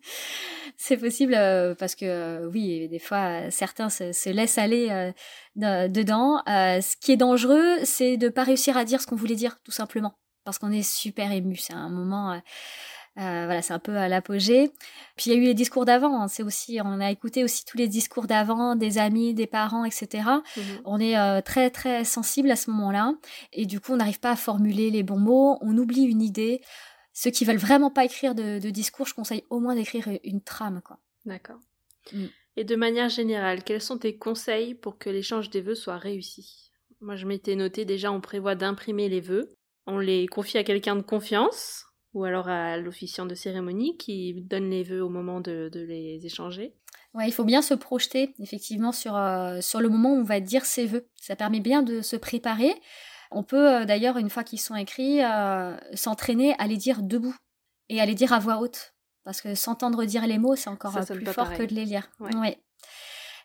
c'est possible euh, parce que oui, des fois certains se, laissent aller dedans. ce qui est dangereux, c'est de pas réussir à dire ce qu'on voulait dire, tout simplement, parce qu'on est super ému. C'est un moment euh, voilà, c'est un peu à l'apogée. Puis il y a eu les discours d'avant. Hein. c'est aussi, on a écouté aussi tous les discours d'avant, des amis, des parents, etc. Mmh on est euh, très très sensible à ce moment-là, et du coup, on n'arrive pas à formuler les bons mots. On oublie une idée. Ceux qui veulent vraiment pas écrire de, discours, je conseille au moins d'écrire une trame, quoi. D'accord. Mmh. Et de manière générale, quels sont tes conseils pour que l'échange des vœux soit réussi? Moi, je m'étais noté déjà, on prévoit d'imprimer les vœux. On les confie à quelqu'un de confiance ou alors à l'officiant de cérémonie qui donne les vœux au moment de, les échanger. Ouais, il faut bien se projeter effectivement sur, euh, sur le moment où on va dire ses vœux. Ça permet bien de se préparer. On peut euh, d'ailleurs, une fois qu'ils sont écrits, euh, s'entraîner à les dire debout et à les dire à voix haute. Parce que s'entendre dire les mots, c'est encore plus fort que de les lire. Ouais.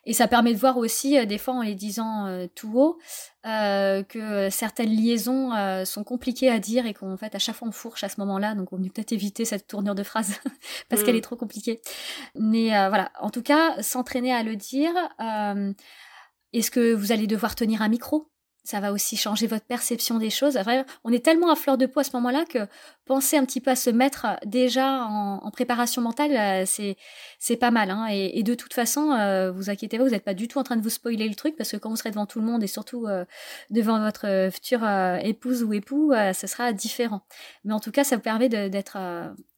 Et ça permet de voir aussi, euh, des fois en les disant euh, tout haut, euh, que certaines liaisons sont compliquées à dire et qu'en fait à chaque fois on fourche à ce moment-là. Donc on peut peut-être éviter cette tournure de phrase parce qu'elle mm. est trop compliquée. Mais voilà, en tout cas, s'entraîner à le dire. Est-ce que vous allez devoir tenir un micro? Ça va aussi changer votre perception des choses. on est tellement à fleur de peau à ce moment-là que penser un petit peu à se mettre déjà en, préparation mentale, euh, c'est c'est pas mal. Hein. Et, de toute façon, euh, vous inquiétez pas, vous n'êtes pas du tout en train de vous spoiler le truc parce que quand vous serez devant tout le monde et surtout euh, devant votre future épouse ou époux, ce sera différent. Mais en tout cas, ça vous permet d'être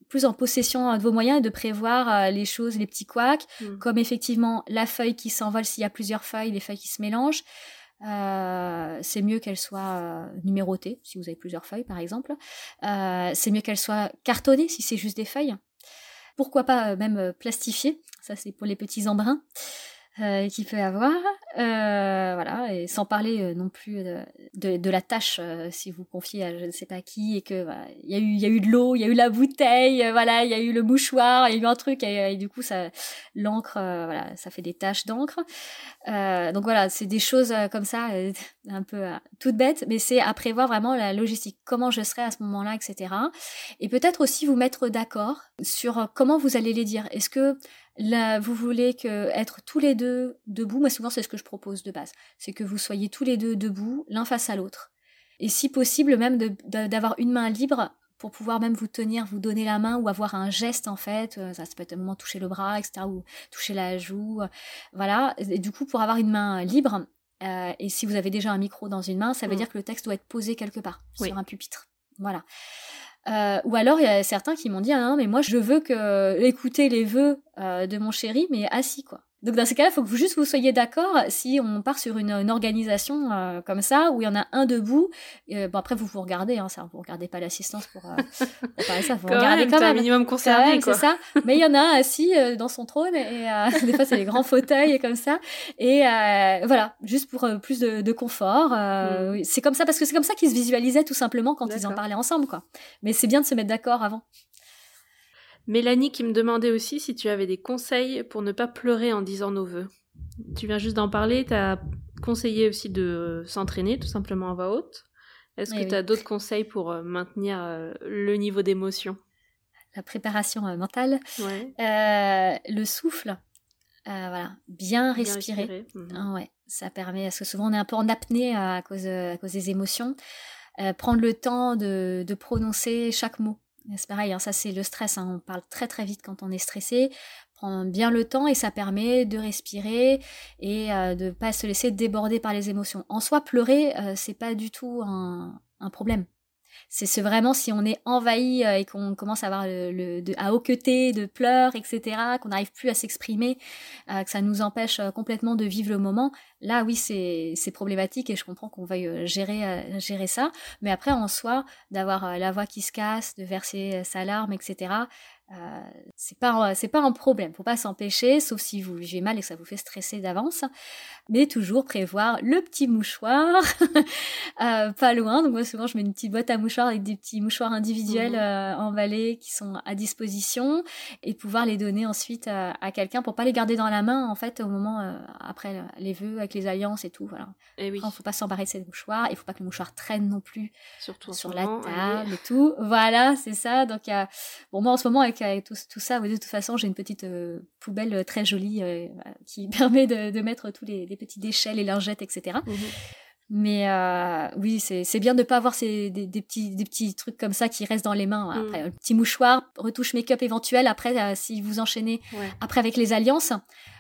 plus en possession de vos moyens et de prévoir les choses, les petits couacs, mmh. comme effectivement la feuille qui s'envole s'il y a plusieurs feuilles, les feuilles qui se mélangent. Euh, c'est mieux qu'elle soit euh, numérotée, si vous avez plusieurs feuilles par exemple. Euh, c'est mieux qu'elle soit cartonnée, si c'est juste des feuilles. Pourquoi pas même plastifiée, ça c'est pour les petits embruns euh, qu'il peut avoir. Euh, voilà, et sans parler euh, non plus de, de, la tâche euh, si vous confiez à je ne sais pas qui et que il y a eu y a eu de l'eau, il y a eu la bouteille, voilà, il y a eu le mouchoir, il y a eu un truc et, du coup ça l'encre, voilà, ça fait des taches d'encre. donc voilà, c'est des choses comme ça, un peu toutes bêtes, mais c'est à prévoir vraiment la logistique, comment je serai à ce moment-là, etc. Et peut-être aussi vous mettre d'accord sur comment vous allez les dire. Est-ce que Là, vous voulez que être tous les deux debout. Moi, souvent, c'est ce que je propose de base. C'est que vous soyez tous les deux debout, l'un face à l'autre. Et si possible, même d'avoir une main libre pour pouvoir même vous tenir, vous donner la main ou avoir un geste en fait. Euh, ça, peut être un moment toucher le bras, etc. ou toucher la joue. Voilà. Et du coup, pour avoir une main libre, euh, et si vous avez déjà un micro dans une main, ça veut mmh. dire que le texte doit être posé quelque part sur un pupitre. Voilà. Euh, ou alors il y a certains qui m'ont dit ah non mais moi je veux que écouter les vœux euh, de mon chéri mais assis quoi. Donc dans ces cas-là, il faut que vous juste vous soyez d'accord si on part sur une, une organisation euh, comme ça où il y en a un debout. Euh, bon après vous vous regardez, hein, ça, vous regardez pas l'assistance pour, euh, pour parler ça, vous quand regardez même, quand même. un minimum concerné C'est ça. Mais il y en a un assis dans son trône et des fois c'est les grands fauteuils comme ça. Et voilà, juste pour plus de, de confort. Mm. C'est comme ça parce que c'est comme ça qu'ils se visualisaient tout simplement quand ils en parlaient ensemble quoi. Mais c'est bien de se mettre d'accord avant. Mélanie qui me demandait aussi si tu avais des conseils pour ne pas pleurer en disant nos voeux. Tu viens juste d'en parler, tu as conseillé aussi de s'entraîner tout simplement à voix haute. Est-ce que tu as d'autres conseils pour euh, maintenir euh, le niveau d'émotion? La préparation euh, mentale, le souffle, voilà, bien respirer. Mhm. Ah ouais, ça permet, parce que souvent on est un peu en apnée à cause, à cause des émotions. prendre le temps de, de prononcer chaque mot. C'est pareil, hein, ça c'est le stress, hein. on parle très très vite quand on est stressé, prendre bien le temps et ça permet de respirer et euh, de ne pas se laisser déborder par les émotions. En soi, pleurer, euh, c'est pas du tout un, problème. C'est vraiment si on est envahi euh, et qu'on commence à avoir le, à hoqueter de pleurs, etc., qu'on n'arrive plus à s'exprimer, que ça nous empêche complètement de vivre le moment. Là, oui, c'est problématique et je comprends qu'on veuille euh, gérer, euh, gérer ça. Mais après, en soi, d'avoir euh, la voix qui se casse, de verser sa larme, etc., Euh, c'est pas c'est pas un problème, faut pas s'empêcher, sauf si vous vivez mal et que ça vous fait stresser d'avance. Mais toujours prévoir le petit mouchoir euh, pas loin. Donc moi souvent je mets une petite boîte à mouchoirs avec des petits mouchoirs individuels mmh. euh, emballés qui sont à disposition et pouvoir les donner ensuite à, quelqu'un pour pas les garder dans la main en fait au moment euh, après les vœux avec les alliances et tout. Voilà. Et eh faut pas s'embarrasser ces mouchoirs. Il faut pas que le mouchoir traîne non plus Surtout sur la table et tout. Voilà, c'est ça. Donc bon moi en ce moment avec, tout, tout, ça, de toute façon j'ai une petite poubelle très jolie qui permet de, de mettre tous les petits déchets, les lingettes, etc. Mhm. Mais euh, oui, c'est bien de ne pas avoir ces, des, petits, des petits trucs comme ça qui restent dans les mains. Mhm. Après, un petit mouchoir, retouche make-up éventuel, après, euh, si vous enchaînez, après avec les alliances.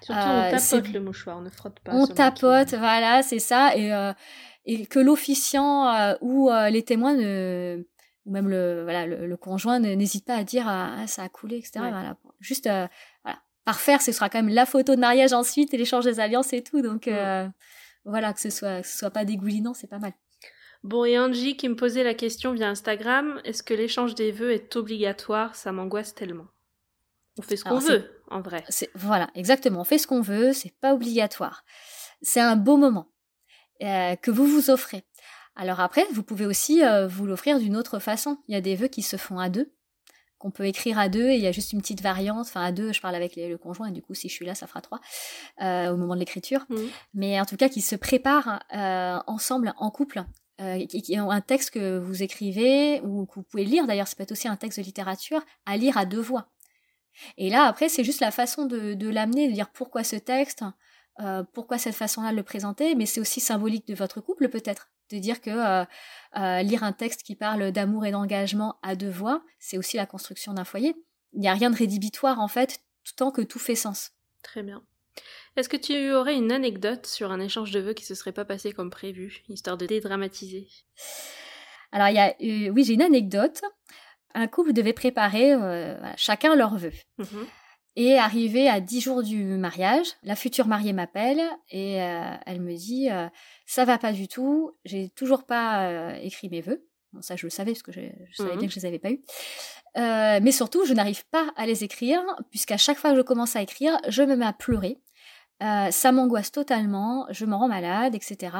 Surtout, on euh, tapote le mouchoir, on ne frotte pas. On tapote, voilà, c'est ça. Et, et que l'officiant ou les témoins ne ou même le, voilà, le, conjoint n'hésite pas à dire ah, ça a coulé, etc. Voilà. Juste voilà, par faire, ce sera quand même la photo de mariage ensuite et l'échange des alliances et tout. Donc euh, voilà, que ce soit, ce soit pas dégoulinant, c'est pas mal. Bon, et Angie qui me posait la question via Instagram, est-ce que l'échange des vœux est obligatoire? Ça m'angoisse tellement. On fait ce qu'on veut, en vrai. Voilà, exactement. On fait ce qu'on veut, c'est pas obligatoire. C'est un beau moment euh, que vous vous offrez. Alors après, vous pouvez aussi euh, vous l'offrir d'une autre façon. Il y a des vœux qui se font à deux qu'on peut écrire à deux et il y a juste une petite variante. Enfin, à deux, je parle avec le conjoint et du coup, si je suis là, ça fera trois euh, au moment de l'écriture. Mmh. Mais en tout cas, qui se préparent euh, ensemble, en couple. Euh, qui, ont un texte que vous écrivez ou que vous pouvez lire d'ailleurs, ça peut être aussi un texte de littérature à lire à deux voix. Et là, après, c'est juste la façon de, de l'amener, de dire pourquoi ce texte, euh, pourquoi cette façon-là de le présenter, mais c'est aussi symbolique de votre couple peut-être de dire que euh, euh, lire un texte qui parle d'amour et d'engagement à deux voix, c'est aussi la construction d'un foyer. Il n'y a rien de rédhibitoire en fait, tant que tout fait sens. Très bien. Est-ce que tu aurais une anecdote sur un échange de vœux qui se serait pas passé comme prévu, histoire de dédramatiser? Alors il y a, euh, oui, j'ai une anecdote. Un couple devait préparer chacun leurs vœux. Mmh et arrivé à dix jours du mariage, la future mariée m'appelle et euh, elle me dit euh, ça va pas du tout, j'ai toujours pas euh, écrit mes vœux. Bon, ça je le savais parce que je, savais mmh bien que je les avais pas eus. mais surtout, je n'arrive pas à les écrire puisqu'à chaque fois que je commence à écrire, je me mets à pleurer. ça m'angoisse totalement, je m'en rends malade, etc.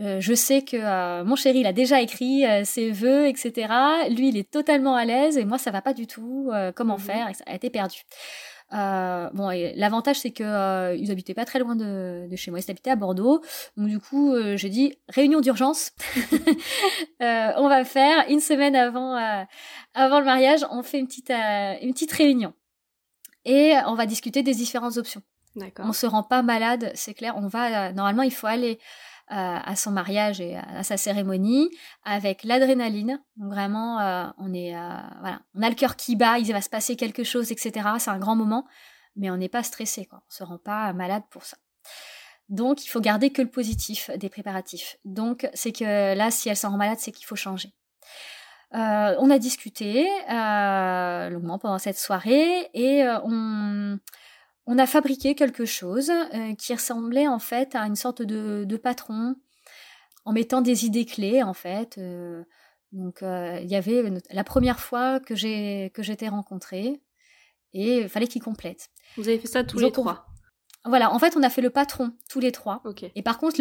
Euh, je sais que euh, mon chéri, il a déjà écrit euh, ses vœux, etc. Lui, il est totalement à l'aise et moi, ça va pas du tout. comment mmh faire Ça a été perdu. bon, l'avantage, c'est que ils habitaient pas très loin de, chez moi. Ils habitaient à Bordeaux. Donc, du coup, j'ai dit réunion d'urgence. on va faire une semaine avant, avant le mariage. On fait une petite, une petite réunion et on va discuter des différentes options. On se rend pas malade, c'est clair. On va normalement, il faut aller à son mariage et à, sa cérémonie avec l'adrénaline. vraiment, euh, on est euh, voilà, on a le cœur qui bat, il va se passer quelque chose, etc. C'est un grand moment, mais on n'est pas stressé, quoi. On se rend pas malade pour ça. Donc, il faut garder que le positif des préparatifs. Donc, c'est que là, si elle s'en rend malade, c'est qu'il faut changer. Euh, on a discuté longuement pendant cette soirée et on, on a fabriqué quelque chose euh, qui ressemblait en fait à une sorte de, patron en mettant des idées clés en fait. Euh, donc euh, il y avait la première fois que j'ai que j'étais rencontrée et il fallait qu'il complète. Vous avez fait ça tous les trois? Voilà, en fait, on a fait le patron tous les trois. Et par contre,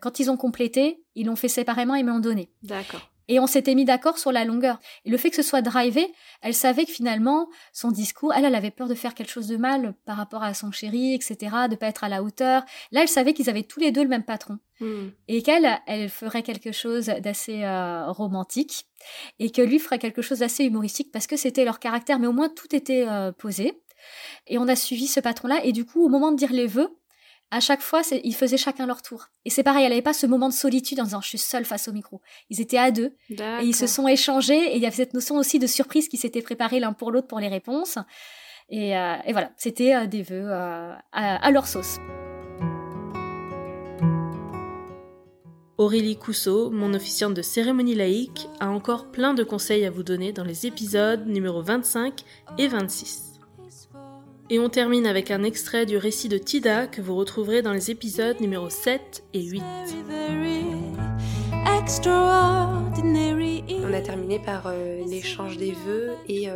quand ils ont complété, ils l'ont fait séparément et me l'ont donné. D'accord. Et on s'était mis d'accord sur la longueur. Et le fait que ce soit drivé, elle savait que finalement, son discours, elle, elle avait peur de faire quelque chose de mal par rapport à son chéri, etc., de pas être à la hauteur. Là, elle savait qu'ils avaient tous les deux le même patron. Hmm. Et qu'elle, elle ferait quelque chose d'assez euh, romantique. Et que lui ferait quelque chose d'assez humoristique parce que c'était leur caractère. Mais au moins, tout était euh, posé. Et on a suivi ce patron-là. Et du coup, au moment de dire les vœux, à chaque fois, ils faisaient chacun leur tour. Et c'est pareil, elle n'avait pas ce moment de solitude en disant je suis seule face au micro. Ils étaient à deux et ils se sont échangés et il y avait cette notion aussi de surprise qui s'était préparée l'un pour l'autre pour les réponses. Et, euh, voilà, c'était euh, des vœux euh, à, leur sauce. Aurélie Cousseau, mon officiante de cérémonie laïque, a encore plein de conseils à vous donner dans les épisodes numéro 25 et 26. Et on termine avec un extrait du récit de Tida que vous retrouverez dans les épisodes numéro 7 et 8. on a terminé par l'échange des vœux et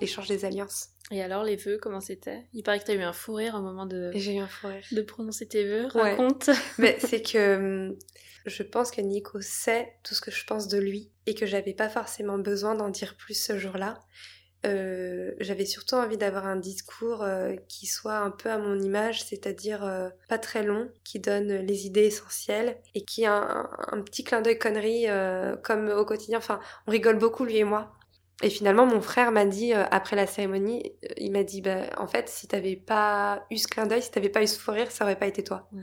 l'échange des alliances. Et alors, les vœux, comment c'était? Il paraît que tu as eu un fou rire au moment de... J'ai eu un fou rire. De prononcer tes vœux, raconte. Mais c'est que hum, je pense que Nico sait tout ce que je pense de lui et que j'avais pas forcément besoin d'en dire plus ce jour-là. Euh, j'avais surtout envie d'avoir un discours euh, qui soit un peu à mon image, c'est-à-dire euh, pas très long, qui donne les idées essentielles et qui a un, petit clin d'œil connerie comme au quotidien. Enfin, on rigole beaucoup lui et moi. Et finalement, mon frère m'a dit après la cérémonie, il m'a dit, bah, en fait, si t'avais pas eu ce clin d'œil, si t'avais pas eu ce fou rire, ça aurait pas été toi. Mmh.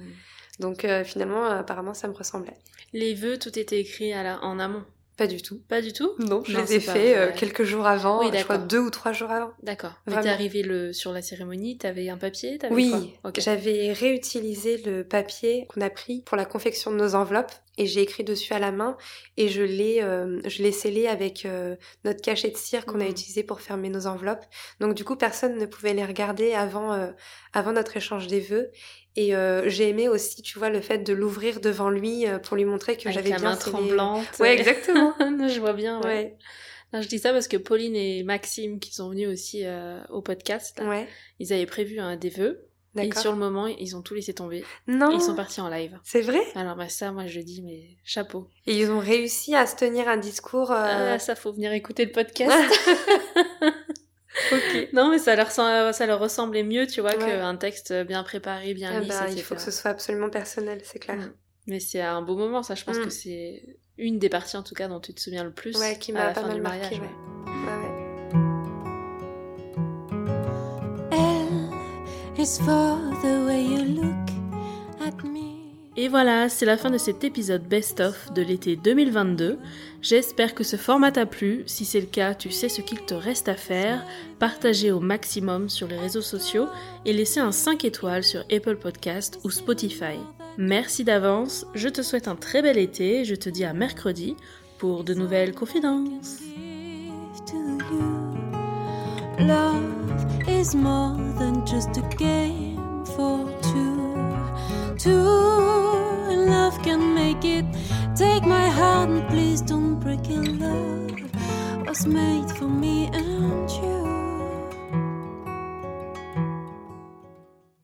Donc finalement, apparemment, ça me ressemblait. Les vœux, tout était écrit à en amont. Pas du tout. Pas du tout? Non, je les ai faits euh, quelques jours avant, oui, je crois deux ou trois jours avant. D'accord. T'es arrivé le, sur la cérémonie, t'avais un papier Oui, j'avais réutilisé le papier qu'on a pris pour la confection de nos enveloppes et j'ai écrit dessus à la main et je l'ai euh, je l'ai scellé avec euh, notre cachet de cire qu'on a mmh. utilisé pour fermer nos enveloppes. Donc du coup personne ne pouvait les regarder avant avant notre échange des vœux et euh, j'ai aimé aussi, tu vois, le fait de l'ouvrir devant lui euh, pour lui montrer que j'avais bien main tremblante. Ouais, exactement. je vois bien. Ouais. je dis ça parce que Pauline et Maxime, qui sont venus aussi euh, au podcast, ouais. ils avaient prévu un des vœux. Et sur le moment, ils ont tout laissé tomber. Non. ils sont partis en live. C'est vrai? Alors bah ça, moi je dis, mais chapeau. Et ils ont réussi à se tenir un discours. Ah, ça faut venir écouter le podcast. Non, mais ça leur, ça leur ressemblait mieux, tu vois, qu'un texte bien préparé, bien ah lisse, bah, Il faut que ce soit absolument personnel, c'est clair. Mm. Mais c'est un beau moment, ça. Je pense mm. que c'est une des parties, en tout cas, dont tu te souviens le plus. Ouais, qui m'a pas mal marqué, ouais. is for the way you look. Et voilà, c'est la fin de cet épisode best-of de l'été 2022. J'espère que ce format t'a plu. Si c'est le cas, tu sais ce qu'il te reste à faire. Partager au maximum sur les réseaux sociaux et laisser un 5 étoiles sur Apple Podcast ou Spotify. Merci d'avance, je te souhaite un très bel été, je te dis à mercredi pour de nouvelles confidences. Love can make it. Take my heart hand, please don't break it. Love was made for me and you.